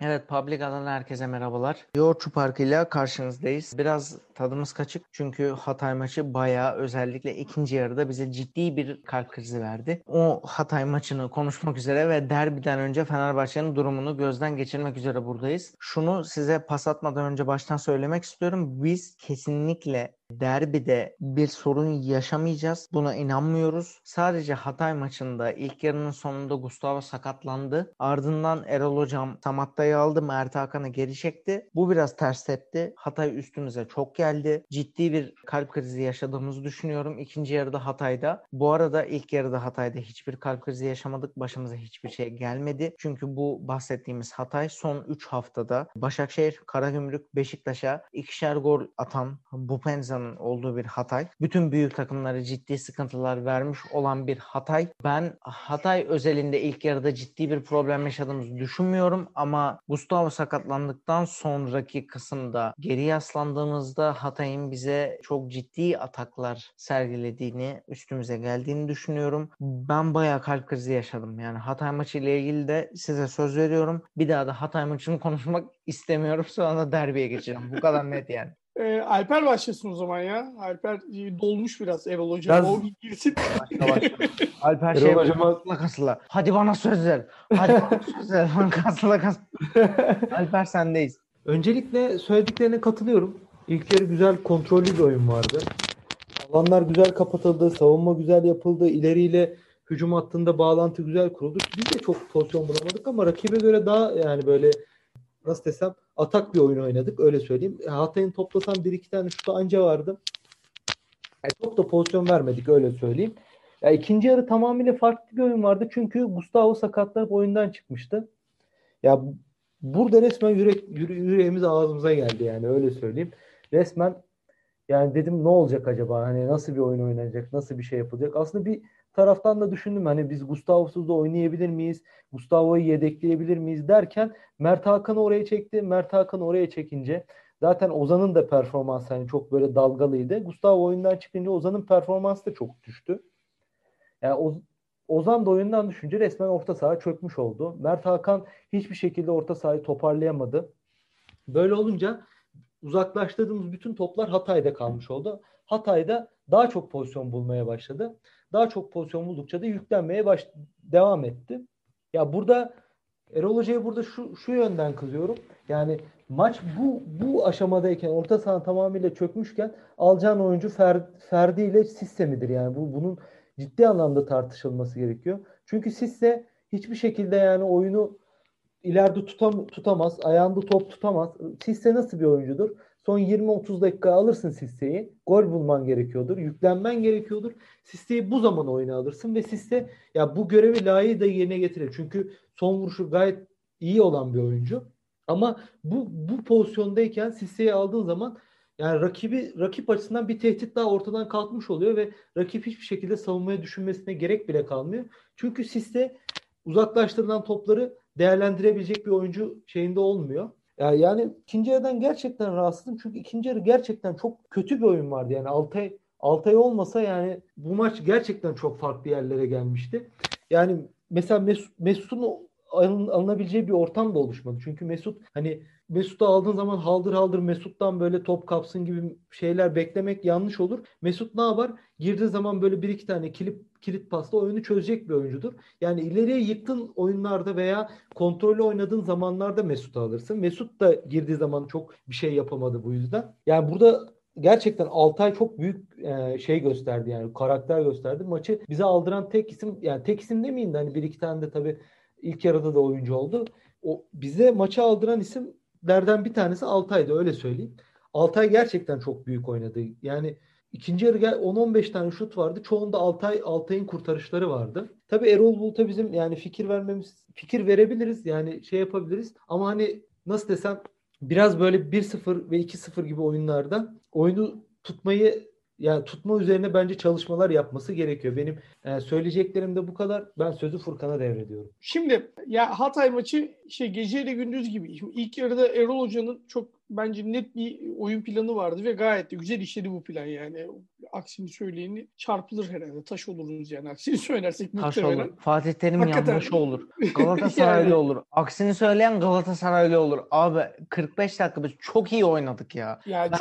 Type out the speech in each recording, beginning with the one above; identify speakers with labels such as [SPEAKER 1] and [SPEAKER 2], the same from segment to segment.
[SPEAKER 1] Evet, Publica'dan herkese merhabalar. Yoğurtçu Parkı ile karşınızdayız. Biraz tadımız kaçık çünkü Hatay maçı bayağı özellikle ikinci yarıda bize ciddi bir kalp krizi verdi. O Hatay maçını konuşmak üzere ve derbiden önce Fenerbahçe'nin durumunu gözden geçirmek üzere buradayız. Şunu size pas atmadan önce baştan söylemek istiyorum. Biz kesinlikle derbide bir sorun yaşamayacağız. Buna inanmıyoruz. Sadece Hatay maçında ilk yarının sonunda Gustavo sakatlandı. Ardından Erol Hocam Samatta'yı aldı. Mert Hakan'ı geri çekti. Bu biraz ters tepti. Hatay üstümüze çok geldi. Ciddi bir kalp krizi yaşadığımızı düşünüyorum. İkinci yarıda Hatay'da. Bu arada ilk yarıda Hatay'da hiçbir kalp krizi yaşamadık. Başımıza hiçbir şey gelmedi. Çünkü bu bahsettiğimiz Hatay son 3 haftada Başakşehir, Karagümrük, Beşiktaş'a ikişer gol atan Bupenza'nın olduğu bir Hatay. Bütün büyük takımlara ciddi sıkıntılar vermiş olan bir Hatay. Ben Hatay özelinde ilk yarıda ciddi bir problem yaşadığımızı düşünmüyorum ama Gustavo sakatlandıktan sonraki kısımda geri yaslandığımızda Hatay'ın bize çok ciddi ataklar sergilediğini, üstümüze geldiğini düşünüyorum. Ben bayağı kalp krizi yaşadım. Yani Hatay maçı ile ilgili de size söz veriyorum. Bir daha da Hatay maçını konuşmak istemiyorum. Sonra da derbiye geçeceğim. Bu kadar net yani.
[SPEAKER 2] E, Alper başlasın o zaman ya. Alper e, dolmuş biraz Erol Hocam.
[SPEAKER 3] Biraz-
[SPEAKER 2] O bir girsin.
[SPEAKER 1] Başla başla. Alper şey
[SPEAKER 3] hocama-
[SPEAKER 1] kasıla kasıla. Hadi bana söz ver. Hadi bana söz ver. Kasıla kasıla. Alper sendeyiz.
[SPEAKER 3] Öncelikle söylediklerine katılıyorum. İlk yarı güzel kontrollü bir oyun vardı. Alanlar güzel kapatıldı, savunma güzel yapıldı, ileriyle hücum hattında bağlantı güzel kuruldu. Biz de çok pozisyon bulamadık ama rakibe göre daha yani böyle nasıl desem atak bir oyun oynadık öyle söyleyeyim. Hatay'ın toplasan bir iki tane şutu anca vardı. Yani çok da pozisyon vermedik öyle söyleyeyim. Ya ikinci yarı tamamıyla farklı bir oyun vardı çünkü Gustavo sakatlanıp oyundan çıkmıştı. Ya burada resmen yürek yüre- yüreğimiz ağzımıza geldi yani öyle söyleyeyim. Resmen yani dedim ne olacak acaba? Hani nasıl bir oyun oynanacak? Nasıl bir şey yapılacak? Aslında bir taraftan da düşündüm hani biz Gustavo'suz da oynayabilir miyiz? Gustavo'yu yedekleyebilir miyiz derken Mert Hakan'ı oraya çekti. Mert Hakan'ı oraya çekince zaten Ozan'ın da performansı hani çok böyle dalgalıydı. Gustavo oyundan çıkınca Ozan'ın performansı da çok düştü. Yani o, Ozan da oyundan düşünce resmen orta saha çökmüş oldu. Mert Hakan hiçbir şekilde orta sahayı toparlayamadı. Böyle olunca uzaklaştırdığımız bütün toplar Hatay'da kalmış oldu. Hatay'da daha çok pozisyon bulmaya başladı. Daha çok pozisyon buldukça da yüklenmeye baş devam etti. Ya burada Erol Hoca'ya burada şu şu yönden kızıyorum. Yani maç bu bu aşamadayken orta saha tamamıyla çökmüşken alacağın oyuncu Fer, Ferdi ile Sisse midir? Yani bu bunun ciddi anlamda tartışılması gerekiyor. Çünkü Sisse hiçbir şekilde yani oyunu ileride tutam tutamaz. Ayağında top tutamaz. Sisse nasıl bir oyuncudur? Son 20-30 dakika alırsın Sisse'yi. Gol bulman gerekiyordur. Yüklenmen gerekiyordur. Sisse'yi bu zaman oyuna alırsın ve Sisse ya bu görevi layığı yerine getirir. Çünkü son vuruşu gayet iyi olan bir oyuncu. Ama bu bu pozisyondayken Sisse'yi aldığın zaman yani rakibi rakip açısından bir tehdit daha ortadan kalkmış oluyor ve rakip hiçbir şekilde savunmaya düşünmesine gerek bile kalmıyor. Çünkü Sisse uzaklaştırılan topları değerlendirebilecek bir oyuncu şeyinde olmuyor. Yani, ikinci yarıdan gerçekten rahatsızım. Çünkü ikinci yarı gerçekten çok kötü bir oyun vardı. Yani Altay Altay olmasa yani bu maç gerçekten çok farklı yerlere gelmişti. Yani mesela Mes- Mesut'un alın- alınabileceği bir ortam da oluşmadı. Çünkü Mesut hani Mesut'u aldığın zaman haldır haldır Mesut'tan böyle top kapsın gibi şeyler beklemek yanlış olur. Mesut ne yapar? Girdiği zaman böyle bir iki tane kilit kilit pasla oyunu çözecek bir oyuncudur. Yani ileriye yıktın oyunlarda veya kontrollü oynadığın zamanlarda Mesut'u alırsın. Mesut da girdiği zaman çok bir şey yapamadı bu yüzden. Yani burada gerçekten Altay çok büyük e, şey gösterdi yani karakter gösterdi. Maçı bize aldıran tek isim yani tek isim demeyeyim de hani bir iki tane de tabii ilk yarıda da oyuncu oldu. O bize maçı aldıran isimlerden bir tanesi Altay'dı öyle söyleyeyim. Altay gerçekten çok büyük oynadı. Yani ikinci yarı gel 10-15 tane şut vardı. Çoğunda Altay Altay'ın kurtarışları vardı. Tabii Erol Bulut'a bizim yani fikir vermemiz fikir verebiliriz. Yani şey yapabiliriz ama hani nasıl desem biraz böyle 1-0 ve 2-0 gibi oyunlarda oyunu tutmayı yani tutma üzerine bence çalışmalar yapması gerekiyor. Benim e, söyleyeceklerim de bu kadar. Ben sözü Furkan'a devrediyorum.
[SPEAKER 2] Şimdi ya Hatay maçı şey geceyle gündüz gibi. Şimdi ilk yarıda Erol Hoca'nın çok bence net bir oyun planı vardı ve gayet de güzel işledi bu plan yani. Aksini söyleyeni çarpılır herhalde. Taş oluruz yani. Aksini söylersek
[SPEAKER 1] Taş
[SPEAKER 2] muhtemelen.
[SPEAKER 1] olur. Fatih Terim
[SPEAKER 2] Hakikaten.
[SPEAKER 1] yanlışı olur. Galatasaraylı
[SPEAKER 2] Yani.
[SPEAKER 1] olur. Aksini söyleyen Galatasaraylı olur. Abi 45 dakika biz çok iyi oynadık ya.
[SPEAKER 2] Yani
[SPEAKER 1] Ben-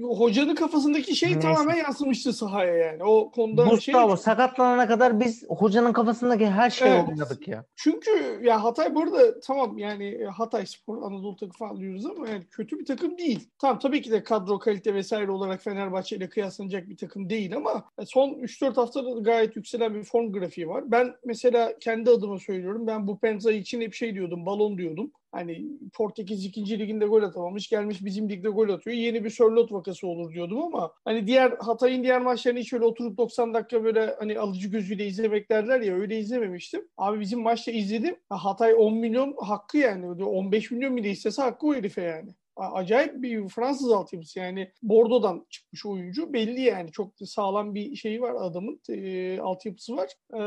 [SPEAKER 2] çok hocanın kafasındaki şey
[SPEAKER 1] Neyse.
[SPEAKER 2] tamamen yansımıştı sahaya yani. O konuda şey
[SPEAKER 1] Gustavo sakatlanana kadar biz hocanın kafasındaki her şeyi
[SPEAKER 2] Evet.
[SPEAKER 1] oynadık ya.
[SPEAKER 2] Çünkü ya Hatay bu arada tamam yani Hatay Spor Anadolu takımı falan diyoruz ama yani kötü bir takım değil. Tamam tabii ki de kadro kalite vesaire olarak Fenerbahçe ile kıyaslanacak bir takım değil ama son 3-4 haftada da gayet yükselen bir form grafiği var. Ben mesela kendi adıma söylüyorum. Ben bu Penza için hep şey diyordum, balon diyordum. Hani Portekiz 2. liginde gol atamamış, gelmiş bizim ligde gol atıyor. Yeni bir Sörlot vakası olur diyordum ama hani diğer Hatay'ın diğer maçlarını hiç öyle oturup 90 dakika böyle hani alıcı gözüyle izlemek derler ya öyle izlememiştim. Abi bizim maçta izledim. Ha, Hatay 10 milyon hakkı yani. 15 milyon bile istese hakkı o herife yani. Acayip bir Fransız altyapısı yani Bordo'dan çıkmış oyuncu belli yani çok sağlam bir şeyi var adamın e, altyapısı var. E,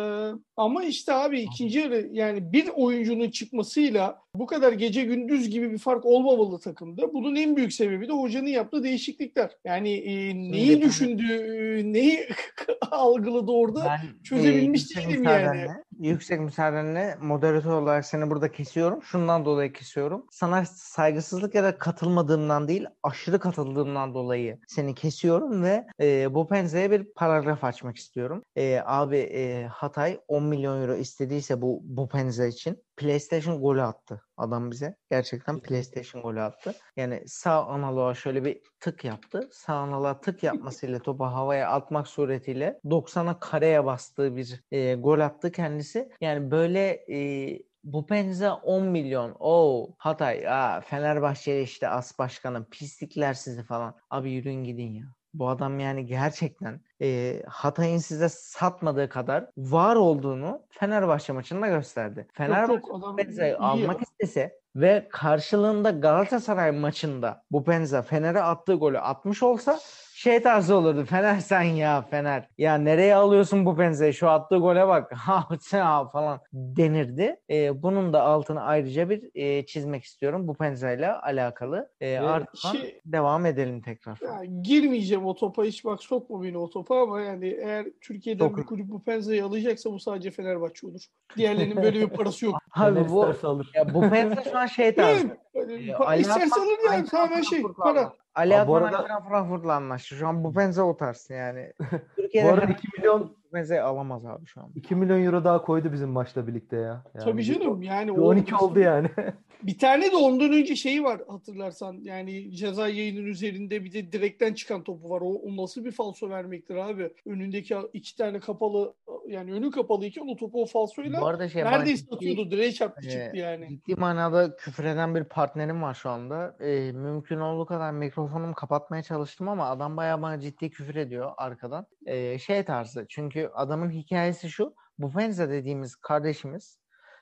[SPEAKER 2] ama işte abi ikinci yarı yani bir oyuncunun çıkmasıyla bu kadar gece gündüz gibi bir fark olmamalı takımda. Bunun en büyük sebebi de hocanın yaptığı değişiklikler. Yani e, neyi
[SPEAKER 1] ben-
[SPEAKER 2] düşündüğü, neyi algıladı orada
[SPEAKER 1] Ben
[SPEAKER 2] çözebilmiş
[SPEAKER 1] yüksek
[SPEAKER 2] değilim yani.
[SPEAKER 1] Yüksek müsaadenle moderatör olarak seni burada kesiyorum. Şundan dolayı kesiyorum. Sana saygısızlık ya da katılmadığımdan değil, aşırı katıldığımdan dolayı seni kesiyorum ve e, bu penzeye bir paragraf açmak istiyorum. E, abi e, Hatay 10 milyon euro istediyse bu bu penze için PlayStation golü attı adam bize. Gerçekten PlayStation golü attı. Yani sağ analoğa şöyle bir tık yaptı. Sağ analoğa tık yapmasıyla topu havaya atmak suretiyle 90'a kareye bastığı bir e, gol attı kendisi. Yani böyle e, bu penze 10 milyon. O Hatay, aa, Fenerbahçe işte as başkanı pislikler sizi falan. Abi yürüyün gidin ya. Bu adam yani gerçekten e, Hatay'ın size satmadığı kadar var olduğunu Fenerbahçe maçında gösterdi. Fenerbahçe almak istese ve karşılığında Galatasaray maçında bu Penza Fener'e attığı golü atmış olsa şey tarzı olurdu. Fener sen ya Fener. Ya nereye alıyorsun bu Penza'yı? Şu attığı gole bak. Ha sen falan denirdi. Ee, bunun da altını ayrıca bir e, çizmek istiyorum. Bu Penza ile alakalı. Ee, ardından
[SPEAKER 2] şey-
[SPEAKER 1] devam edelim tekrar.
[SPEAKER 2] Ya girmeyeceğim o topa hiç bak sokma beni o topa ama yani eğer Türkiye'den bir kulüp bu Penza'yı alacaksa bu sadece Fenerbahçe olur. Diğerlerinin böyle bir parası yok.
[SPEAKER 1] Abi bu ya bu Penza şu an şey tarzı. Ee,
[SPEAKER 2] pa-
[SPEAKER 1] Ali
[SPEAKER 2] isterse
[SPEAKER 1] Akman-
[SPEAKER 2] alır yani tamamen şey
[SPEAKER 1] Frankfurt'la
[SPEAKER 2] para.
[SPEAKER 1] anlaştı. Ali Eintracht Frankfurt'la anlaştı. Şu an bu Penza o tarz yani. Türkiye'de
[SPEAKER 3] Bu arada
[SPEAKER 1] herhangi
[SPEAKER 3] 2 milyon
[SPEAKER 1] Penza'yı alamaz abi şu an.
[SPEAKER 3] 2 milyon euro daha koydu bizim maçla birlikte ya. Yani
[SPEAKER 2] Tabii canım yani
[SPEAKER 3] bir
[SPEAKER 2] o
[SPEAKER 3] 12 oldu yani.
[SPEAKER 2] Bir tane de ondan önce şeyi var hatırlarsan yani ceza yayının üzerinde bir de direkten çıkan topu var. O, o nasıl bir falso vermektir abi? Önündeki iki tane kapalı yani önü kapalı iken o topu o falsoyla
[SPEAKER 1] Bu arada şey
[SPEAKER 2] neredeyse
[SPEAKER 1] ciddi-
[SPEAKER 2] atıyordu. Direğe çarptı
[SPEAKER 1] Ee,
[SPEAKER 2] çıktı yani.
[SPEAKER 1] Ciddi manada küfür eden bir partnerim var şu anda. Ee, mümkün olduğu kadar mikrofonumu kapatmaya çalıştım ama adam bayağı bana ciddi küfür ediyor arkadan. Ee, şey tarzı çünkü adamın hikayesi şu. Bu Fenza dediğimiz kardeşimiz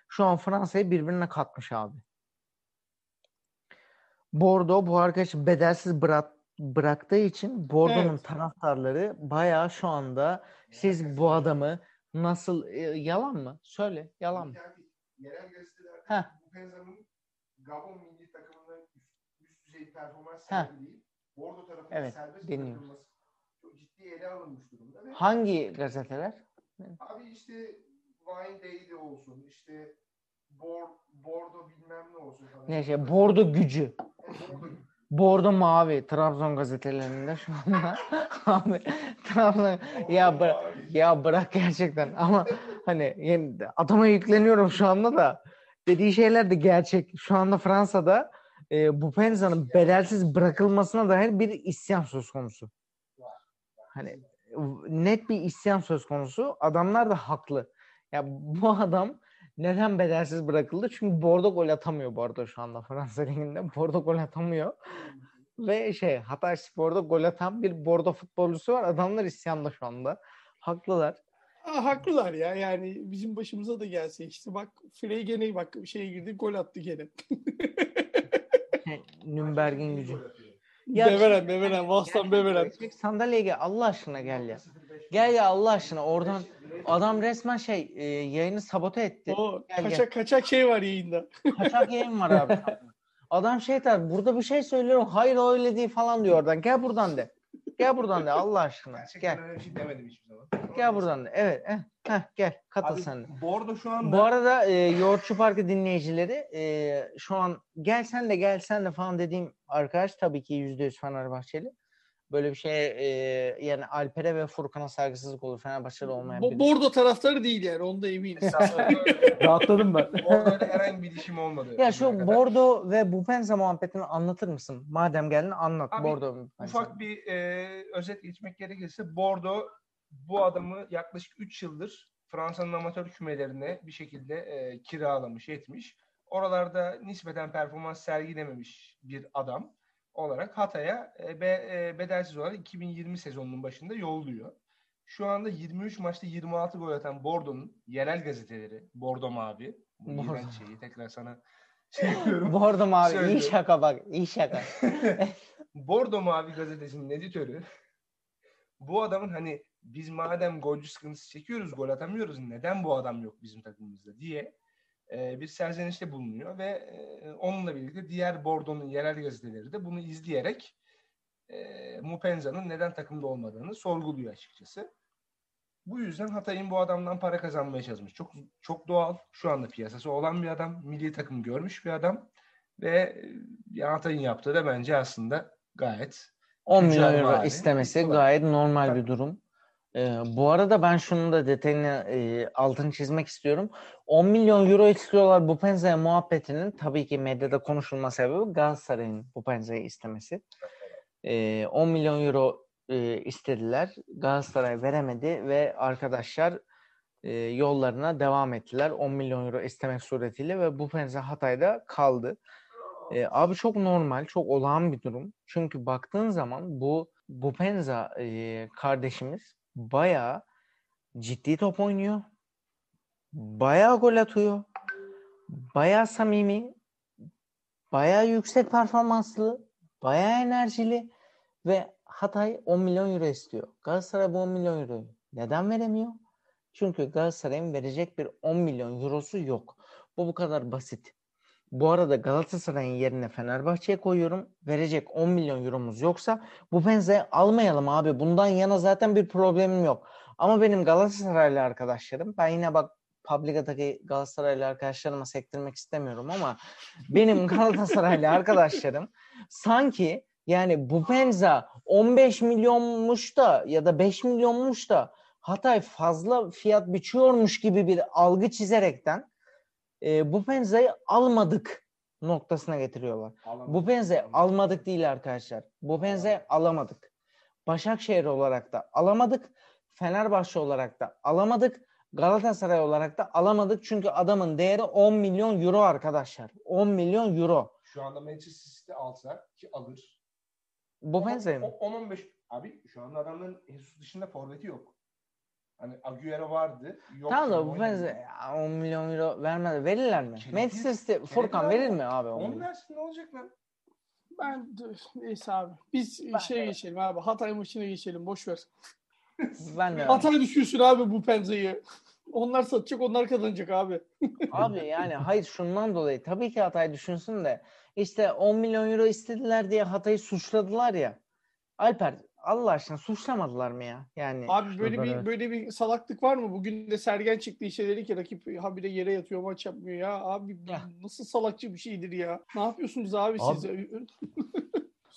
[SPEAKER 1] şu an Fransa'yı birbirine katmış abi. Bordo bu arkadaş bedelsiz bırak, bıraktığı için Bordo'nun
[SPEAKER 2] Evet.
[SPEAKER 1] taraftarları bayağı şu anda siz bu adamı nasıl e, yalan mı? Söyle yalan mı?
[SPEAKER 4] Yerel gazetelerde Gabon milli takımında üst, üst düzey performans sergileyip Bordo tarafından
[SPEAKER 1] Evet,
[SPEAKER 4] serbest bırakılması ciddi ele alınmış durumda. Ve
[SPEAKER 1] Hangi gazeteler?
[SPEAKER 4] abi işte Wine Daily olsun, işte Bor, Bordo bilmem ne olsun falan.
[SPEAKER 1] Ne şey Bordo gücü.
[SPEAKER 4] Bordo
[SPEAKER 1] mavi Trabzon gazetelerinde şu anda. Abi Trabzon ya bırak ya bırak gerçekten ama hani yani adama yükleniyorum şu anda da dediği şeyler de gerçek. Şu anda Fransa'da e, bu Penza'nın bedelsiz bırakılmasına dair bir isyan söz konusu. Hani net bir isyan söz konusu. Adamlar da haklı. Ya bu adam neden bedelsiz bırakıldı? Çünkü Bordo gol atamıyor bu arada şu anda Fransa Ligi'nde. Bordo gol atamıyor. Ve şey Hatay Spor'da gol atan bir Bordo futbolcusu var. Adamlar isyanda şu anda. Haklılar.
[SPEAKER 2] Aa, haklılar ya yani bizim başımıza da gelse işte bak Frey gene bak şeye girdi gol attı gene.
[SPEAKER 1] Şey, Nürnberg'in gücü.
[SPEAKER 2] Beveren Beveren Vastan Beveren.
[SPEAKER 1] Çek sandalyeye gel. Allah aşkına gel ya. Gel ya Allah aşkına oradan adam resmen şey e, yayını sabote etti.
[SPEAKER 2] O
[SPEAKER 1] Gel, gel.
[SPEAKER 2] kaçak kaçak şey var yayında.
[SPEAKER 1] Kaçak yayın var abi. Adam şey der burada bir şey söylüyorum. Hayır öyle değil falan diyor oradan. Gel buradan de. Gel buradan de Allah aşkına.
[SPEAKER 4] Gerçekten
[SPEAKER 1] Gel.
[SPEAKER 4] öyle bir şey demedim hiçbir zaman.
[SPEAKER 1] Gel buradan de. Evet. Eh, heh, gel. Katıl
[SPEAKER 4] Abi,
[SPEAKER 1] sen de.
[SPEAKER 4] Bordo şu anda
[SPEAKER 1] Bu arada e, Yoğurtçu Parkı dinleyicileri e, şu an gel sen de gel sen de falan dediğim arkadaş tabii ki %100 Fenerbahçeli. Böyle bir şey e, yani Alper'e ve Furkan'a saygısızlık olur. Fenerbahçeli olmayan
[SPEAKER 2] Bo-
[SPEAKER 1] biri.
[SPEAKER 2] Bordo taraftarı değil yani onu da eminim.
[SPEAKER 3] Rahatladım ben.
[SPEAKER 4] Bordo'yla herhangi bir ilişkim olmadı.
[SPEAKER 1] Ya şu
[SPEAKER 4] kadar.
[SPEAKER 1] Bordo ve Bupenza muhabbetini anlatır mısın? Madem geldin anlat.
[SPEAKER 4] Abi,
[SPEAKER 1] Bordo.
[SPEAKER 4] Ufak bir e, özet geçmek gerekirse Bordo bu adamı yaklaşık 3 yıldır Fransa'nın amatör kümelerine bir şekilde e, kiralamış, etmiş. Oralarda nispeten performans sergilememiş bir adam olarak Hatay'a e, be, e, bedelsiz olarak 2020 sezonunun başında yolluyor. Şu anda 23 maçta 26 gol atan Bordo'nun yerel gazeteleri, Bordo Mavi, bu
[SPEAKER 1] Bordo.
[SPEAKER 4] şeyi tekrar sana şey yapıyorum.
[SPEAKER 1] Bordo mavi. iyi
[SPEAKER 4] Söylüyorum.
[SPEAKER 1] şaka bak. iyi şaka.
[SPEAKER 4] Bordo Mavi gazetesinin editörü bu adamın hani biz madem golcü sıkıntısı çekiyoruz, gol atamıyoruz neden bu adam yok bizim takımımızda diye e, bir serzenişte bulunuyor ve e, onunla birlikte diğer Bordo'nun yerel gazeteleri de bunu izleyerek e, Mupenza'nın neden takımda olmadığını sorguluyor açıkçası. Bu yüzden Hatay'ın bu adamdan para kazanmaya çalışmış. Çok çok doğal. Şu anda piyasası olan bir adam. Milli takım görmüş bir adam. Ve ya Hatay'ın yaptığı da bence aslında gayet
[SPEAKER 1] 10
[SPEAKER 4] Güzel
[SPEAKER 1] milyon euro istemesi gayet normal bir durum. Ee, bu arada ben şunun da detayını e, altını çizmek istiyorum. 10 milyon euro istiyorlar bu Penza'ya muhabbetinin tabii ki medyada konuşulma sebebi Galatasaray'ın bu Penza'yı istemesi. Ee, 10 milyon euro e, istediler. Galatasaray veremedi ve arkadaşlar e, yollarına devam ettiler. 10 milyon euro istemek suretiyle ve bu Penza Hatay'da kaldı. E, abi çok normal, çok olağan bir durum. Çünkü baktığın zaman bu bu Penza e, kardeşimiz bayağı ciddi top oynuyor. Bayağı gol atıyor. Bayağı samimi. Bayağı yüksek performanslı. Bayağı enerjili. Ve Hatay 10 milyon euro istiyor. Galatasaray bu 10 milyon euroyu neden veremiyor? Çünkü Galatasaray'ın verecek bir 10 milyon eurosu yok. Bu bu kadar basit. Bu arada Galatasaray'ın yerine Fenerbahçe'ye koyuyorum. Verecek 10 milyon euromuz yoksa bu Penza'yı almayalım abi. Bundan yana zaten bir problemim yok. Ama benim Galatasaraylı arkadaşlarım ben yine bak Publica'daki Galatasaraylı arkadaşlarıma sektirmek istemiyorum ama benim Galatasaraylı arkadaşlarım sanki yani bu Penza 15 milyonmuş da ya da 5 milyonmuş da Hatay fazla fiyat biçiyormuş gibi bir algı çizerekten e, bu Penza'yı almadık noktasına getiriyorlar. Bu Penza'yı almadık değil arkadaşlar. Bu Penza'yı alamadık. Başakşehir olarak da alamadık. Fenerbahçe olarak da alamadık. Galatasaray olarak da alamadık. Çünkü adamın değeri 10 milyon euro arkadaşlar. 10 milyon euro.
[SPEAKER 4] Şu anda Manchester City alsa ki alır.
[SPEAKER 1] Bu Penza'yı mı?
[SPEAKER 4] 10-15 abi şu anda adamların Jesus dışında forveti yok. Hani Agüero vardı. Yok
[SPEAKER 1] Tamam da bu ya 10 milyon euro vermez. Verirler mi?
[SPEAKER 4] Kereviz-
[SPEAKER 1] Manchester City, Furkan verir mi abi 10
[SPEAKER 4] 10
[SPEAKER 1] milyon?
[SPEAKER 4] versin ne olacak lan?
[SPEAKER 2] Ben neyse abi. Biz
[SPEAKER 1] Ben-
[SPEAKER 2] şeye geçelim abi. Hatay maçına geçelim. Boş ver.
[SPEAKER 1] Ben de
[SPEAKER 2] Hatay düşünsün abi bu Penza'yı. Onlar satacak, onlar kazanacak abi.
[SPEAKER 1] Abi yani hayır şundan dolayı tabii ki Hatay düşünsün de işte 10 milyon euro istediler diye Hatay'ı suçladılar ya. Alper Allah aşkına suçlamadılar mı ya? Yani
[SPEAKER 2] Abi böyle bir
[SPEAKER 3] evet.
[SPEAKER 2] böyle bir salaklık var mı? Bugün de Sergen çıktı işte dedi ki rakip habire yere yatıyor maç yapmıyor ya. Abi
[SPEAKER 1] Ya.
[SPEAKER 2] nasıl salakçı bir şeydir ya? Ne yapıyorsunuz abi,
[SPEAKER 3] Abi-
[SPEAKER 2] siz?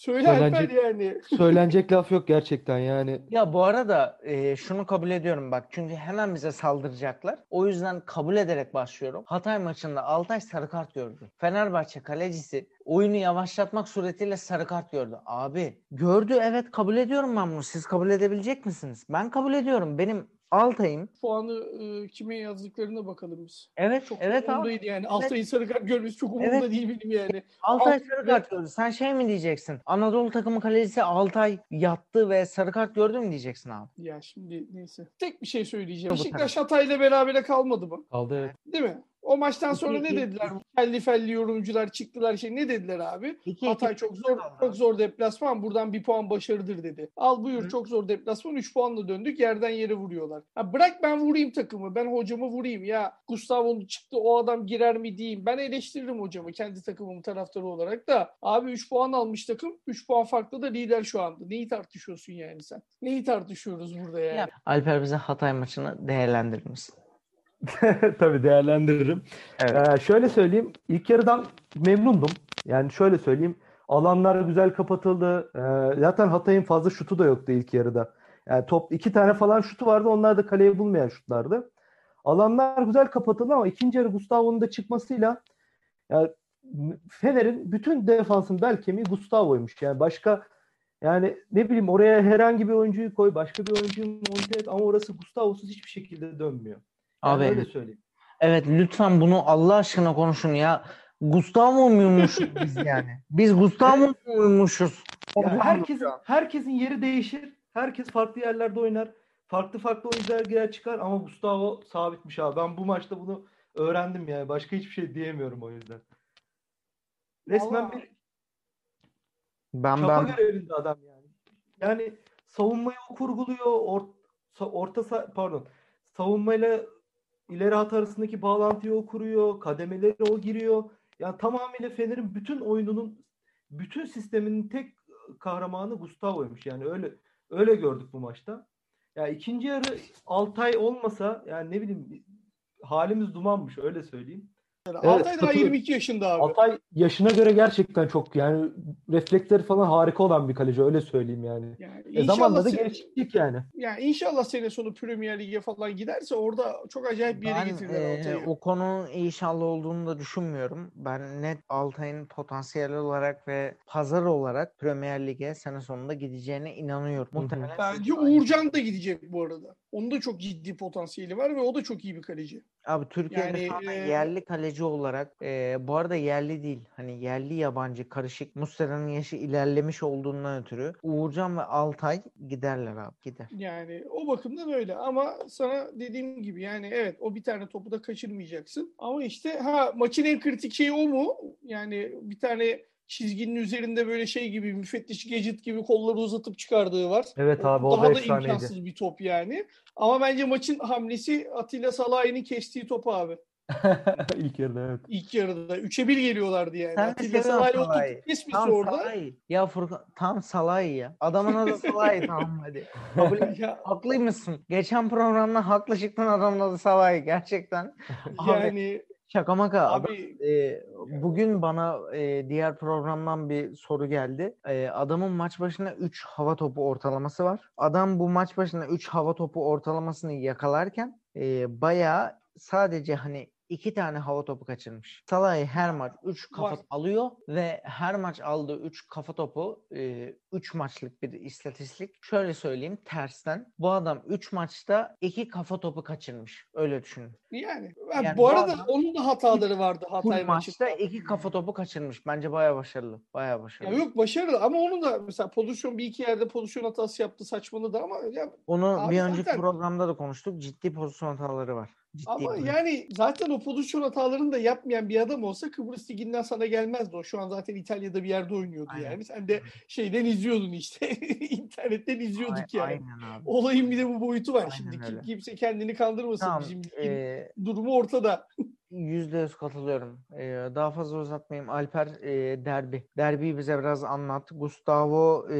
[SPEAKER 2] Söyle Alper
[SPEAKER 3] Söylenecek-
[SPEAKER 2] yani.
[SPEAKER 3] Söylenecek laf yok gerçekten yani.
[SPEAKER 1] Ya bu arada e, şunu kabul ediyorum bak çünkü hemen bize saldıracaklar. O yüzden kabul ederek başlıyorum. Hatay maçında Altay sarı kart gördü. Fenerbahçe kalecisi oyunu yavaşlatmak suretiyle sarı kart gördü. Abi gördü evet kabul ediyorum ben bunu. Siz kabul edebilecek misiniz? Ben kabul ediyorum. Benim Altay'ım
[SPEAKER 2] Puanı e, kime yazdıklarına bakalım biz.
[SPEAKER 1] evet
[SPEAKER 2] Çok
[SPEAKER 1] evet abi.
[SPEAKER 2] yani. Altay'ın sarı kart görmesi çok umurumda
[SPEAKER 1] Evet.
[SPEAKER 2] değil benim yani.
[SPEAKER 1] Altay
[SPEAKER 2] Altay-
[SPEAKER 1] sarı kart gördü. Sen şey mi diyeceksin? Anadolu takımı kalecisi Altay yattı ve sarı kart gördü mü diyeceksin abi?
[SPEAKER 2] Ya şimdi neyse. Tek bir şey söyleyeceğim. Beşiktaş Hatay'la berabere kalmadı mı?
[SPEAKER 3] Kaldı evet.
[SPEAKER 2] Değil mi? O maçtan sonra ne dediler? Felli felli yorumcular çıktılar şey ne dediler abi? Hatay çok zor çok zor deplasman. Buradan bir puan başarıdır dedi. Al buyur
[SPEAKER 1] Hı.
[SPEAKER 2] çok zor deplasman. 3 puanla döndük. Yerden yere vuruyorlar. Ha bırak ben vurayım takımı. Ben hocamı vurayım. Ya Gustavo çıktı o adam girer mi diyeyim. Ben eleştiririm hocamı kendi takımımın taraftarı olarak da. Abi 3 puan almış takım. 3 puan farklı da lider şu anda. Neyi tartışıyorsun yani sen? Neyi tartışıyoruz burada yani?
[SPEAKER 1] Ya, Alper bize Hatay maçını değerlendirir misin?
[SPEAKER 3] Tabii değerlendiririm.
[SPEAKER 1] Evet.
[SPEAKER 3] Ee, şöyle söyleyeyim. ilk yarıdan memnundum. Yani şöyle söyleyeyim. Alanlar güzel kapatıldı. Ee, zaten Hatay'ın fazla şutu da yoktu ilk yarıda. Yani top iki tane falan şutu vardı. Onlar da kaleye bulmayan şutlardı. Alanlar güzel kapatıldı ama ikinci yarı Gustavo'nun da çıkmasıyla yani Fener'in bütün defansın bel kemiği Gustavo'ymuş. Yani başka yani ne bileyim oraya herhangi bir oyuncuyu koy, başka bir oyuncuyu monte et ama orası Gustavo'suz hiçbir şekilde dönmüyor. Yani
[SPEAKER 1] Abi
[SPEAKER 3] öyle söyleyeyim.
[SPEAKER 1] evet lütfen bunu Allah aşkına konuşun ya. Gustavo muymuşuz biz yani? Biz Gustavo muymuşuz?
[SPEAKER 3] Yani herkesin herkesin yeri değişir. Herkes farklı yerlerde oynar. Farklı farklı oyuncular girer çıkar ama Gustavo sabitmiş abi. Ben bu maçta bunu öğrendim yani. Başka hiçbir şey diyemiyorum o yüzden. Resmen
[SPEAKER 2] Vallahi-
[SPEAKER 3] bir
[SPEAKER 1] Ben
[SPEAKER 3] çapa
[SPEAKER 1] ben
[SPEAKER 3] görevinde adam yani. Yani savunmayı o kurguluyor. Or, orta sa- pardon. Savunmayla ileri hat arasındaki bağlantıyı o kuruyor. Kademeleri o giriyor. Yani tamamıyla Fener'in bütün oyununun bütün sisteminin tek kahramanı Gustavo'ymuş. Yani öyle öyle gördük bu maçta. Ya ikinci yarı Altay olmasa yani ne bileyim halimiz dumanmış öyle söyleyeyim.
[SPEAKER 2] Altay daha
[SPEAKER 3] katılıyorum.
[SPEAKER 2] 22 yaşında abi.
[SPEAKER 3] Altay yaşına göre gerçekten çok yani refleksleri falan harika olan bir kaleci öyle söyleyeyim yani.
[SPEAKER 2] Yani
[SPEAKER 3] E zamanla da gelişecek yani.
[SPEAKER 2] yani inşallah sene sonu Premier Lig'e falan giderse orada çok acayip bir yere
[SPEAKER 1] ben
[SPEAKER 2] getirirler
[SPEAKER 1] e,
[SPEAKER 2] Altay'ı.
[SPEAKER 1] o konunun inşallah olduğunu da düşünmüyorum. Ben net Altay'ın potansiyel olarak ve pazar olarak Premier Lig'e sene sonunda gideceğine inanıyorum. Muhtemelen
[SPEAKER 2] Bence Uğurcan da gidecek bu arada. Onun da çok ciddi potansiyeli var ve o da çok iyi bir kaleci.
[SPEAKER 1] Abi Türkiye'de
[SPEAKER 2] Yani,
[SPEAKER 1] şu
[SPEAKER 2] e,
[SPEAKER 1] yerli kaleci olarak e, bu arada yerli değil hani yerli yabancı karışık Muslera'nın yaşı ilerlemiş olduğundan ötürü Uğurcan ve Altay giderler abi gider.
[SPEAKER 2] Yani o bakımdan öyle ama sana dediğim gibi yani evet o bir tane topu da kaçırmayacaksın. Ama işte ha maçın en kritik şeyi o mu? Yani bir tane çizginin üzerinde böyle şey gibi müfettiş Gadget gibi kolları uzatıp çıkardığı var.
[SPEAKER 3] Evet abi o
[SPEAKER 2] Daha
[SPEAKER 3] da
[SPEAKER 2] da
[SPEAKER 3] efsaneydi.
[SPEAKER 2] imkansız bir top yani. Ama bence maçın hamlesi Atilla Salahi'nin kestiği topu abi.
[SPEAKER 3] İlk yarıda evet.
[SPEAKER 2] İlk yarıda. 3'e 1 geliyorlardı yani.
[SPEAKER 1] Sen de
[SPEAKER 2] Atilla Salahi o topu kesmesi
[SPEAKER 1] Tam
[SPEAKER 2] orada.
[SPEAKER 1] Salah'ı. Ya Furkan tam Salah'ı ya. Adamın adı Salah'ı tamam hadi. Kabul.
[SPEAKER 2] Ya,
[SPEAKER 1] Haklıymışsın. Geçen programda haklı çıktın adamın adı Salah'ı gerçekten. Abi,
[SPEAKER 2] yani
[SPEAKER 1] Şaka maka. Adam,
[SPEAKER 2] abi
[SPEAKER 1] e, bugün bana e, diğer programdan bir soru geldi. E, adamın maç başına 3 hava topu ortalaması var. Adam bu maç başına 3 hava topu ortalamasını yakalarken e, bayağı sadece hani iki tane hava topu kaçırmış. Salah'ı her maç 3 kafa
[SPEAKER 2] Var.
[SPEAKER 1] alıyor ve her maç aldığı 3 kafa topu 3 maçlık bir istatistik. Şöyle söyleyeyim tersten. Bu adam 3 maçta 2 kafa topu kaçırmış. Öyle düşünün.
[SPEAKER 2] yani,
[SPEAKER 1] Yani
[SPEAKER 2] bu
[SPEAKER 1] bu
[SPEAKER 2] arada
[SPEAKER 1] adam
[SPEAKER 2] onun da hataları vardı Hatay
[SPEAKER 1] maçta iki kafa topu kaçırmış. Bence bayağı başarılı. Bayağı
[SPEAKER 2] Ya
[SPEAKER 1] başarılı.
[SPEAKER 2] yok başarılı ama onun da mesela pozisyon bir iki yerde pozisyon hatası yaptı saçmaladı ama ya
[SPEAKER 1] Onu bir önceki
[SPEAKER 2] zaten-
[SPEAKER 1] programda da konuştuk. Ciddi pozisyon hataları var. Ciddi.
[SPEAKER 2] ama
[SPEAKER 1] bir-
[SPEAKER 2] yani zaten o pozisyon hatalarını da yapmayan bir adam olsa Kıbrıs Ligi'nden sana gelmezdi o. Şu an zaten İtalya'da bir yerde oynuyordu
[SPEAKER 1] Aynen.
[SPEAKER 2] yani. Sen de şeyden izliyordun işte. İnternetten izliyorduk
[SPEAKER 1] Ay-
[SPEAKER 2] yani.
[SPEAKER 1] Aynen abi.
[SPEAKER 2] Olayın bir de bu boyutu var.
[SPEAKER 1] Aynen
[SPEAKER 2] Şimdi kim-
[SPEAKER 1] öyle.
[SPEAKER 2] kimse kendini kandırmasın.
[SPEAKER 1] Tamam.
[SPEAKER 2] Bizim ligin
[SPEAKER 1] e,
[SPEAKER 2] durumu ortada.
[SPEAKER 1] Yüzde yüz katılıyorum. Ee, daha fazla uzatmayayım. Alper e, derbi. Derbiyi bize biraz anlat. Gustavo e,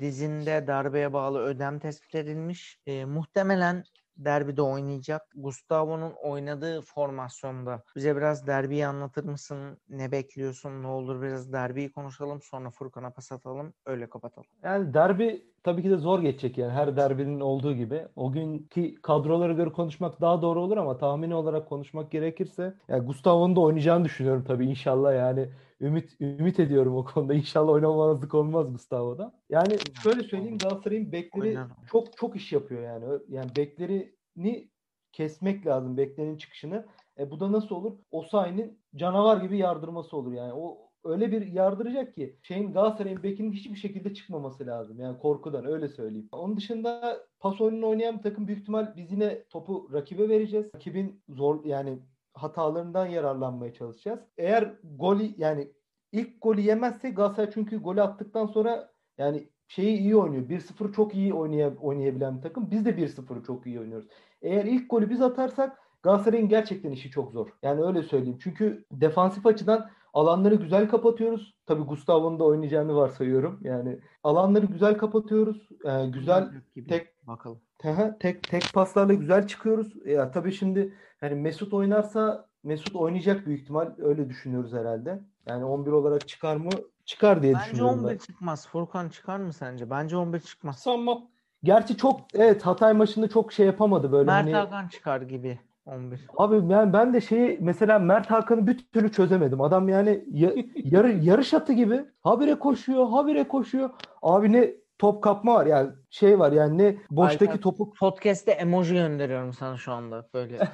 [SPEAKER 1] dizinde darbeye bağlı ödem tespit edilmiş. E, muhtemelen derbide oynayacak. Gustavo'nun oynadığı formasyonda. Bize biraz derbiyi anlatır mısın? Ne bekliyorsun? Ne olur biraz derbiyi konuşalım. Sonra Furkan'a pas atalım. Öyle kapatalım.
[SPEAKER 3] Yani derbi tabii ki de zor geçecek yani her derbinin olduğu gibi. O günkü kadrolara göre konuşmak daha doğru olur ama tahmini olarak konuşmak gerekirse yani Gustavo'nun da oynayacağını düşünüyorum tabii inşallah yani ümit ümit ediyorum o konuda. İnşallah oynamamazlık olmaz Gustavo'da. Yani şöyle söyleyeyim Galatasaray'ın bekleri
[SPEAKER 1] Oynar.
[SPEAKER 3] çok çok iş yapıyor yani. Yani beklerini kesmek lazım beklerin çıkışını. E bu da nasıl olur? Osayi'nin canavar gibi yardırması olur yani. O öyle bir yardıracak ki şeyin Galatasaray'ın bekinin hiçbir şekilde çıkmaması lazım. Yani korkudan öyle söyleyeyim. Onun dışında pas oyununu oynayan bir takım büyük ihtimal biz yine topu rakibe vereceğiz. Rakibin zor yani hatalarından yararlanmaya çalışacağız. Eğer golü yani ilk golü yemezse Galatasaray çünkü golü attıktan sonra yani şeyi iyi oynuyor. 1-0 çok iyi oynaya, oynayabilen bir takım. Biz de 1-0'ı çok iyi oynuyoruz. Eğer ilk golü biz atarsak Galatasaray'ın gerçekten işi çok zor. Yani öyle söyleyeyim. Çünkü defansif açıdan alanları güzel kapatıyoruz. Tabii Gustavo'nun da oynayacağını varsayıyorum. Yani alanları güzel kapatıyoruz. Ee, güzel tek
[SPEAKER 1] bakalım.
[SPEAKER 3] Teha, tek tek paslarla güzel çıkıyoruz. Ya tabii şimdi hani Mesut oynarsa Mesut oynayacak büyük ihtimal öyle düşünüyoruz herhalde. Yani 11 olarak çıkar mı? Çıkar diye
[SPEAKER 1] Bence
[SPEAKER 3] düşünüyorum
[SPEAKER 1] 11
[SPEAKER 3] ben.
[SPEAKER 1] çıkmaz. Furkan çıkar mı sence? Bence 11 çıkmaz.
[SPEAKER 2] Sanmam.
[SPEAKER 3] Gerçi çok evet Hatay maçında çok şey yapamadı böyle
[SPEAKER 1] Mert
[SPEAKER 3] hani
[SPEAKER 1] Hakan çıkar gibi 11.
[SPEAKER 3] Abi ben ben de şeyi mesela Mert Hakan'ı bir türlü çözemedim. Adam yani ya- yarı yarış atı gibi habire koşuyor, habire koşuyor. Abi ne top kapma var yani şey var yani ne boştaki
[SPEAKER 1] Alper,
[SPEAKER 3] topu
[SPEAKER 1] Podcast'te emoji gönderiyorum sana şu anda böyle.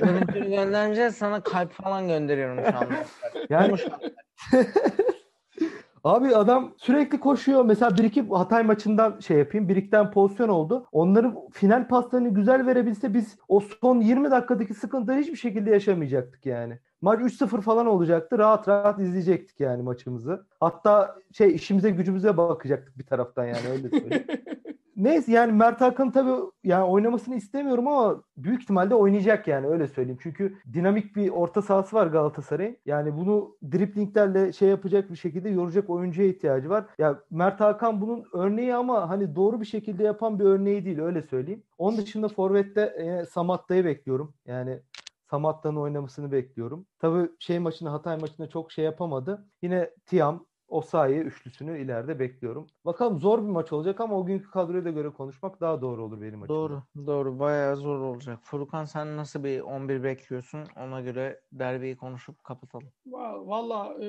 [SPEAKER 1] Görüntülü göndereceğiz sana kalp falan gönderiyorum şu anda.
[SPEAKER 3] yani. Abi adam sürekli koşuyor. Mesela bir iki Hatay maçından şey yapayım. Bir iki tane pozisyon oldu. Onların final paslarını güzel verebilse biz o son 20 dakikadaki sıkıntıları hiçbir şekilde yaşamayacaktık yani. Maç 3-0 falan olacaktı. Rahat rahat izleyecektik yani maçımızı. Hatta şey işimize gücümüze bakacaktık bir taraftan yani öyle söyleyeyim. Neyse yani Mert Hakan tabii yani oynamasını istemiyorum ama büyük ihtimalle oynayacak yani öyle söyleyeyim. Çünkü dinamik bir orta sahası var Galatasaray'ın. Yani bunu driplinglerle şey yapacak bir şekilde yoracak oyuncuya ihtiyacı var. Ya Mert Hakan bunun örneği ama hani doğru bir şekilde yapan bir örneği değil öyle söyleyeyim. Onun dışında Forvet'te e, Samatta'yı bekliyorum. Yani Samatta'nın oynamasını bekliyorum. Tabii şey maçında Hatay maçında çok şey yapamadı. Yine Tiam, Osayi üçlüsünü ileride bekliyorum. Bakalım zor bir maç olacak ama o günkü kadroya da göre konuşmak daha doğru olur benim açımdan.
[SPEAKER 1] Doğru, doğru. Bayağı zor olacak. Furkan sen nasıl bir 11 bekliyorsun? Ona göre derbiyi konuşup kapatalım.
[SPEAKER 2] Va- Valla e,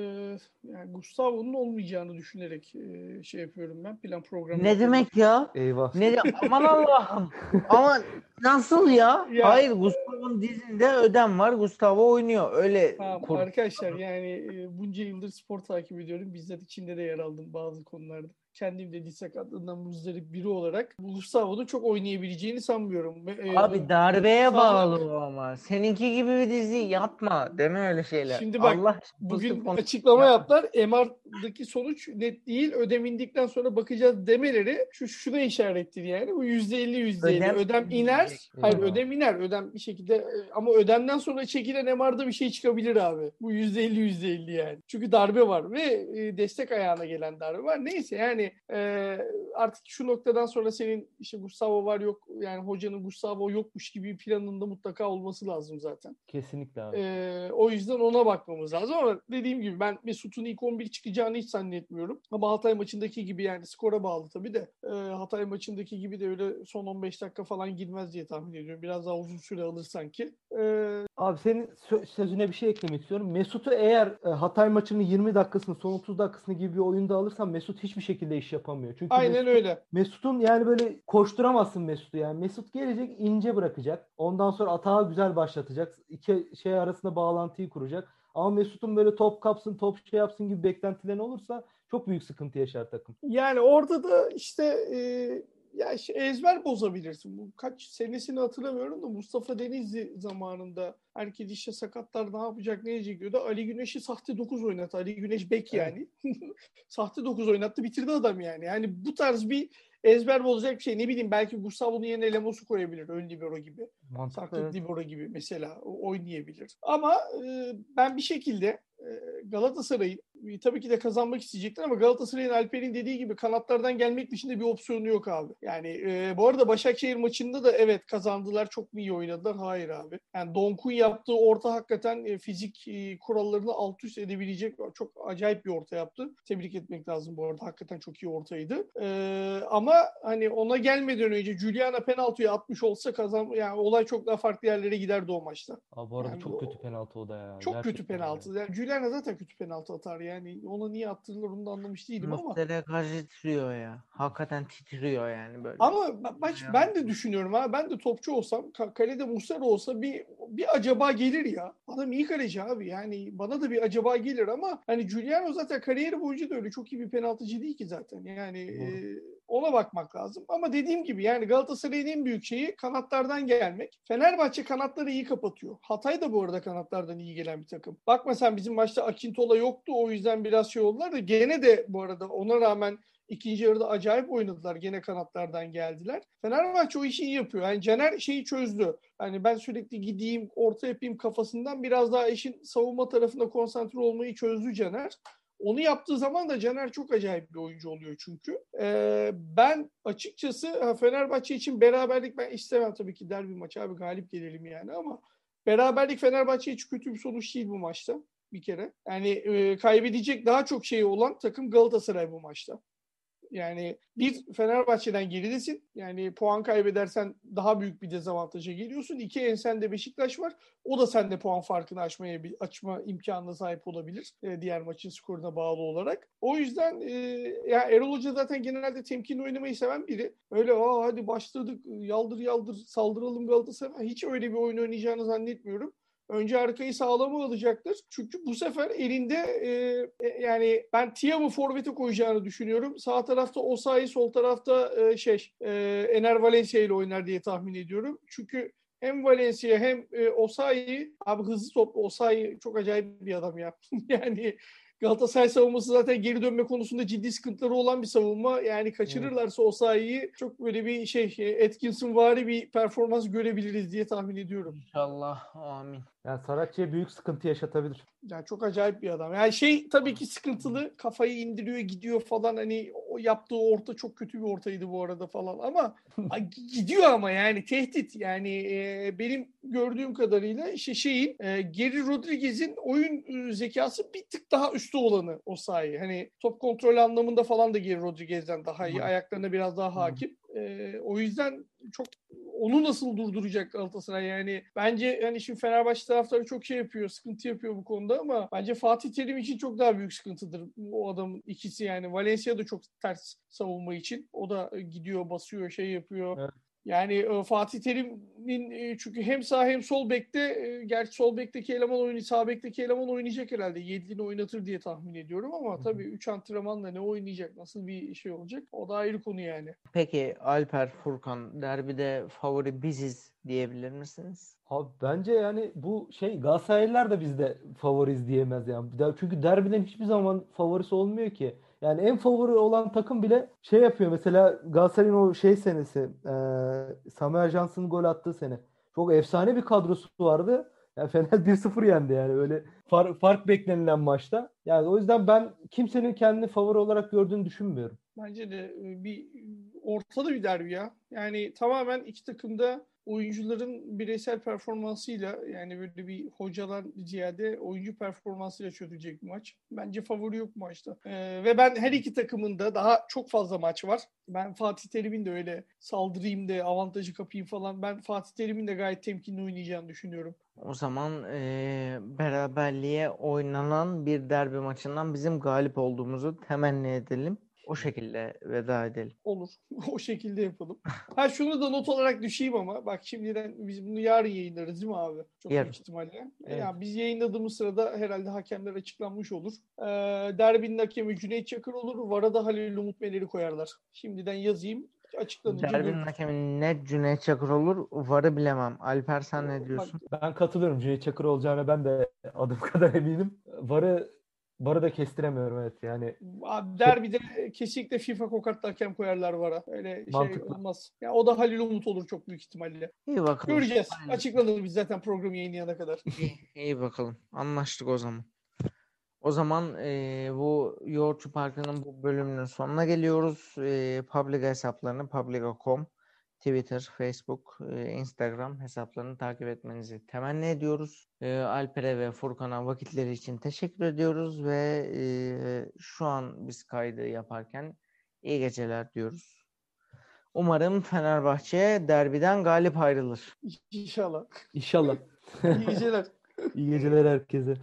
[SPEAKER 2] yani Gustavo'nun olmayacağını düşünerek e, şey yapıyorum ben plan programı.
[SPEAKER 1] Ne
[SPEAKER 2] yapıyorum.
[SPEAKER 1] demek ya?
[SPEAKER 3] Eyvah.
[SPEAKER 1] Ne de- aman Allah'ım. Ama nasıl ya?
[SPEAKER 2] Ya.
[SPEAKER 1] Hayır Gustavo'nun dizinde ödem var. Gustavo oynuyor. Öyle
[SPEAKER 2] Tamam,
[SPEAKER 1] kur-
[SPEAKER 2] arkadaşlar yani e, bunca yıldır spor takip ediyorum. Bizzat içinde de yer aldım bazı konularda. Kendim de diz sakatlığından muzdarip biri olarak bu Gustavo'nun çok oynayabileceğini sanmıyorum. E,
[SPEAKER 1] Abi darbeye
[SPEAKER 2] Sana-
[SPEAKER 1] bağlı o ama. Seninki gibi bir dizi yapma. Deme öyle şeyler.
[SPEAKER 2] Şimdi bak,
[SPEAKER 1] Allah
[SPEAKER 2] Bugün açıklama
[SPEAKER 1] yapma.
[SPEAKER 2] yaptılar. MR'daki sonuç net değil. Ödem indikten sonra bakacağız demeleri şu şuna işarettir yani. Bu %50 %50.
[SPEAKER 1] Ödem
[SPEAKER 2] Ödem, iner.
[SPEAKER 1] inecek.
[SPEAKER 2] Hayır ödem iner. Ödem bir şekilde e, ama ödemden sonra çekilen MR'da bir şey çıkabilir abi. Bu %50 %50 yani. Çünkü darbe var ve e, destek ayağına gelen darbe var. Neyse yani e, artık şu noktadan sonra senin işte Gustavo var yok yani hocanın Gustavo yokmuş gibi planında mutlaka olması lazım zaten.
[SPEAKER 3] Kesinlikle abi.
[SPEAKER 2] Ee, o yüzden ona bakmamız lazım ama dediğim gibi ben Mesut'un ilk 11 çıkacağını hiç zannetmiyorum. Ama Hatay maçındaki gibi yani skora bağlı tabii de e, Hatay maçındaki gibi de öyle son 15 dakika falan girmez diye tahmin ediyorum. Biraz daha uzun süre alır sanki. Ee,
[SPEAKER 3] Abi senin sö- sözüne bir şey eklemek istiyorum. Mesut'u eğer e, Hatay maçının 20 dakikasını, son 30 dakikasını gibi bir oyunda alırsan Mesut hiçbir şekilde iş yapamıyor. Çünkü
[SPEAKER 2] aynen
[SPEAKER 3] Mesut-
[SPEAKER 2] öyle.
[SPEAKER 3] Mesut'un yani böyle koşturamazsın Mesut'u yani. Mesut gelecek ince bırakacak. Ondan sonra atağı güzel başlatacak. İki şey arasında bağlantıyı kuracak. Ama Mesut'un böyle top kapsın, top şey yapsın gibi beklentilerin olursa çok büyük sıkıntı yaşar takım.
[SPEAKER 2] Yani orada da işte e, ya işte ezber bozabilirsin. Bu kaç senesini hatırlamıyorum da Mustafa Denizli zamanında herkes işte sakatlar ne yapacak ne edecek diyordu. Ali Güneş'i sahte 9 oynattı. Ali Güneş bek yani. sahte 9 oynattı bitirdi adam yani. Yani bu tarz bir ezber bozacak bir şey. Ne bileyim belki Gustavo'nun yerine Lemos'u koyabilir. Ön libero gibi.
[SPEAKER 3] Mantıklı.
[SPEAKER 2] Saklı
[SPEAKER 3] evet.
[SPEAKER 2] libero gibi mesela oynayabilir. Ama e, ben bir şekilde e, Galatasaray'ın e, tabii ki de kazanmak isteyecekler ama Galatasaray'ın Alper'in dediği gibi kanatlardan gelmek dışında bir opsiyonu yok abi. Yani e, bu arada Başakşehir maçında da evet kazandılar çok mu iyi oynadılar? Hayır abi. Yani Donk'un yaptığı orta hakikaten e, fizik e, kurallarını alt üst edebilecek çok acayip bir orta yaptı. Tebrik etmek lazım bu arada. Hakikaten çok iyi ortaydı. E, ama hani ona gelmeden önce Juliana penaltıya atmış olsa kazan yani olay çok daha farklı yerlere giderdi o maçta.
[SPEAKER 3] Abi bu arada
[SPEAKER 2] Yani
[SPEAKER 3] çok
[SPEAKER 2] o-
[SPEAKER 3] kötü penaltı o da ya.
[SPEAKER 2] Çok kötü
[SPEAKER 3] Gerçekten
[SPEAKER 2] penaltı.
[SPEAKER 3] yani.
[SPEAKER 2] Yani Juliana zaten kötü penaltı atar yani. Ona niye attırırlar onu da anlamış değilim ama.
[SPEAKER 1] Muslera karşı titriyor ya. Hakikaten titriyor yani böyle.
[SPEAKER 2] Ama ba- baş,
[SPEAKER 1] Ya.
[SPEAKER 2] ben de düşünüyorum ha. Ben de topçu olsam, ka- kalede Muslera olsa bir bir acaba gelir ya. Adam iyi kaleci abi. Yani bana da bir acaba gelir ama hani Giuliano zaten kariyeri boyunca da öyle çok iyi bir penaltıcı değil ki zaten. Yani
[SPEAKER 3] Doğru.
[SPEAKER 2] e, Ona bakmak lazım. Ama dediğim gibi yani Galatasaray'ın en büyük şeyi kanatlardan gelmek. Fenerbahçe kanatları iyi kapatıyor. Hatay da bu arada kanatlardan iyi gelen bir takım. Bakma sen bizim maçta Akintola yoktu o yüzden biraz şey oldular da gene de bu arada ona rağmen İkinci yarıda acayip oynadılar. Gene kanatlardan geldiler. Fenerbahçe o işi iyi yapıyor. Yani Caner şeyi çözdü. Yani ben sürekli gideyim, orta yapayım kafasından biraz daha işin savunma tarafında konsantre olmayı çözdü Caner. Onu yaptığı zaman da Caner çok acayip bir oyuncu oluyor çünkü. Ee, ben açıkçası Fenerbahçe için beraberlik ben istemem tabii ki derbi maçı abi galip gelelim yani ama beraberlik Fenerbahçe hiç kötü bir sonuç değil bu maçta bir kere. Yani e, kaybedecek daha çok şey olan takım Galatasaray bu maçta. Yani bir Fenerbahçe'den geridesin. Yani puan kaybedersen daha büyük bir dezavantaja geliyorsun. İki ensende Beşiktaş var. O da sende puan farkını açmaya açma imkanına sahip olabilir. E, diğer maçın skoruna bağlı olarak. O yüzden e, ya Erol Hoca zaten genelde temkinli oynamayı seven biri. Öyle Aa, hadi başladık yaldır yaldır saldıralım Galatasaray. Hiç öyle bir oyun oynayacağını zannetmiyorum önce arkayı sağlama alacaktır. Çünkü bu sefer elinde e, e, yani ben Tiam'ı forvete koyacağını düşünüyorum. Sağ tarafta Osayi, sol tarafta e, şey e, Ener Valencia ile oynar diye tahmin ediyorum. Çünkü hem Valencia hem e, Osayi abi hızlı top Osayi çok acayip bir adam ya. yani Galatasaray savunması zaten geri dönme konusunda ciddi sıkıntıları olan bir savunma. Yani kaçırırlarsa o sayıyı çok böyle bir şey Atkinson vari bir performans görebiliriz diye tahmin ediyorum.
[SPEAKER 1] İnşallah. Amin.
[SPEAKER 3] Yani Saratçı'ya büyük sıkıntı yaşatabilir.
[SPEAKER 2] Yani çok acayip bir adam. Yani şey tabii ki sıkıntılı. Kafayı indiriyor gidiyor falan. Hani o yaptığı orta çok kötü bir ortaydı bu arada falan. Ama gidiyor ama yani tehdit. Yani e, benim gördüğüm kadarıyla işte şeyin e, Geri Rodriguez'in oyun e, zekası bir tık daha üstü olanı o sahi. Hani top kontrol anlamında falan da Geri Rodriguez'den daha iyi. Ayaklarına biraz daha hakim. E, o yüzden çok onu nasıl durduracak Galatasaray? Yani bence yani şimdi Fenerbahçe taraftarı çok şey yapıyor sıkıntı yapıyor bu konuda ama bence Fatih Terim için çok daha büyük sıkıntıdır o adamın ikisi. Yani Valencia da çok ters savunma için. O da gidiyor basıyor şey yapıyor. Evet. Yani e, Fatih Terim'in e, çünkü hem sağ hem sol bekte e, gerçi sol bekteki eleman oyunu sağ bekteki eleman oynayacak herhalde. Yedlin'i oynatır diye tahmin ediyorum ama tabii 3 antrenmanla ne oynayacak nasıl bir şey olacak o da ayrı konu yani.
[SPEAKER 1] Peki Alper Furkan derbide favori biziz diyebilir misiniz?
[SPEAKER 3] Abi bence yani bu şey Galatasaraylılar da bizde favoriz diyemez yani. Çünkü derbiden hiçbir zaman favorisi olmuyor ki. Yani en favori olan takım bile şey yapıyor. Mesela Galatasaray'ın o şey senesi e, Samuel Johnson'ın gol attığı sene. Çok efsane bir kadrosu vardı. Yani Fener 1-0 yendi yani öyle far, fark beklenilen maçta. Yani o yüzden ben kimsenin kendini favori olarak gördüğünü düşünmüyorum.
[SPEAKER 2] Bence de bir ortada bir derbi ya. Yani tamamen iki takımda oyuncuların bireysel performansıyla yani böyle bir hocalar ziyade oyuncu performansıyla çözülecek bir maç. Bence favori yok maçta. Ee, ve ben her iki takımın da daha çok fazla maç var. Ben Fatih Terim'in de öyle saldırayım da avantajı kapayım falan. Ben Fatih Terim'in de gayet temkinli oynayacağını düşünüyorum.
[SPEAKER 1] O zaman e, beraberliğe oynanan bir derbi maçından bizim galip olduğumuzu temenni edelim. O şekilde veda edelim.
[SPEAKER 2] Olur. o şekilde yapalım. Ha şunu da not olarak düşeyim ama bak şimdiden biz bunu yarın yayınlarız değil mi abi? Çok
[SPEAKER 1] yarın.
[SPEAKER 2] büyük ihtimalle. Evet. Yani biz yayınladığımız sırada herhalde hakemler açıklanmış olur. Ee, derbinin hakemi Cüneyt Çakır olur. Vara da Halil Umut Meler'i koyarlar. Şimdiden yazayım açıklanınca.
[SPEAKER 1] Derbinin hakemi net Cüneyt Çakır olur. Varı bilemem. Alper sen ne diyorsun?
[SPEAKER 3] Ben katılıyorum. Cüneyt Çakır olacağına ben de adım kadar eminim. Varı Varı da kestiremiyorum evet yani.
[SPEAKER 2] Abi derbide çok... kesinlikle FIFA kokatlı hakem koyarlar vara. Öyle şey Mantıklı. şey olmaz. Ya o da Halil Umut olur çok büyük ihtimalle.
[SPEAKER 1] İyi bakalım.
[SPEAKER 2] Göreceğiz. Aynen. Açıklanır biz zaten programı yayınlayana kadar.
[SPEAKER 1] iyi, iyi bakalım. Anlaştık o zaman. O zaman e, bu Yoğurtçu Parkı'nın bu bölümünün sonuna geliyoruz. E, Publica hesaplarını publica.com Twitter, Facebook, Instagram hesaplarını takip etmenizi temenni ediyoruz. Alper'e ve Furkan'a vakitleri için teşekkür ediyoruz ve şu an biz kaydı yaparken iyi geceler diyoruz. Umarım Fenerbahçe derbiden galip ayrılır.
[SPEAKER 2] İnşallah.
[SPEAKER 3] İnşallah.
[SPEAKER 2] İyi geceler.
[SPEAKER 3] iyi geceler herkese.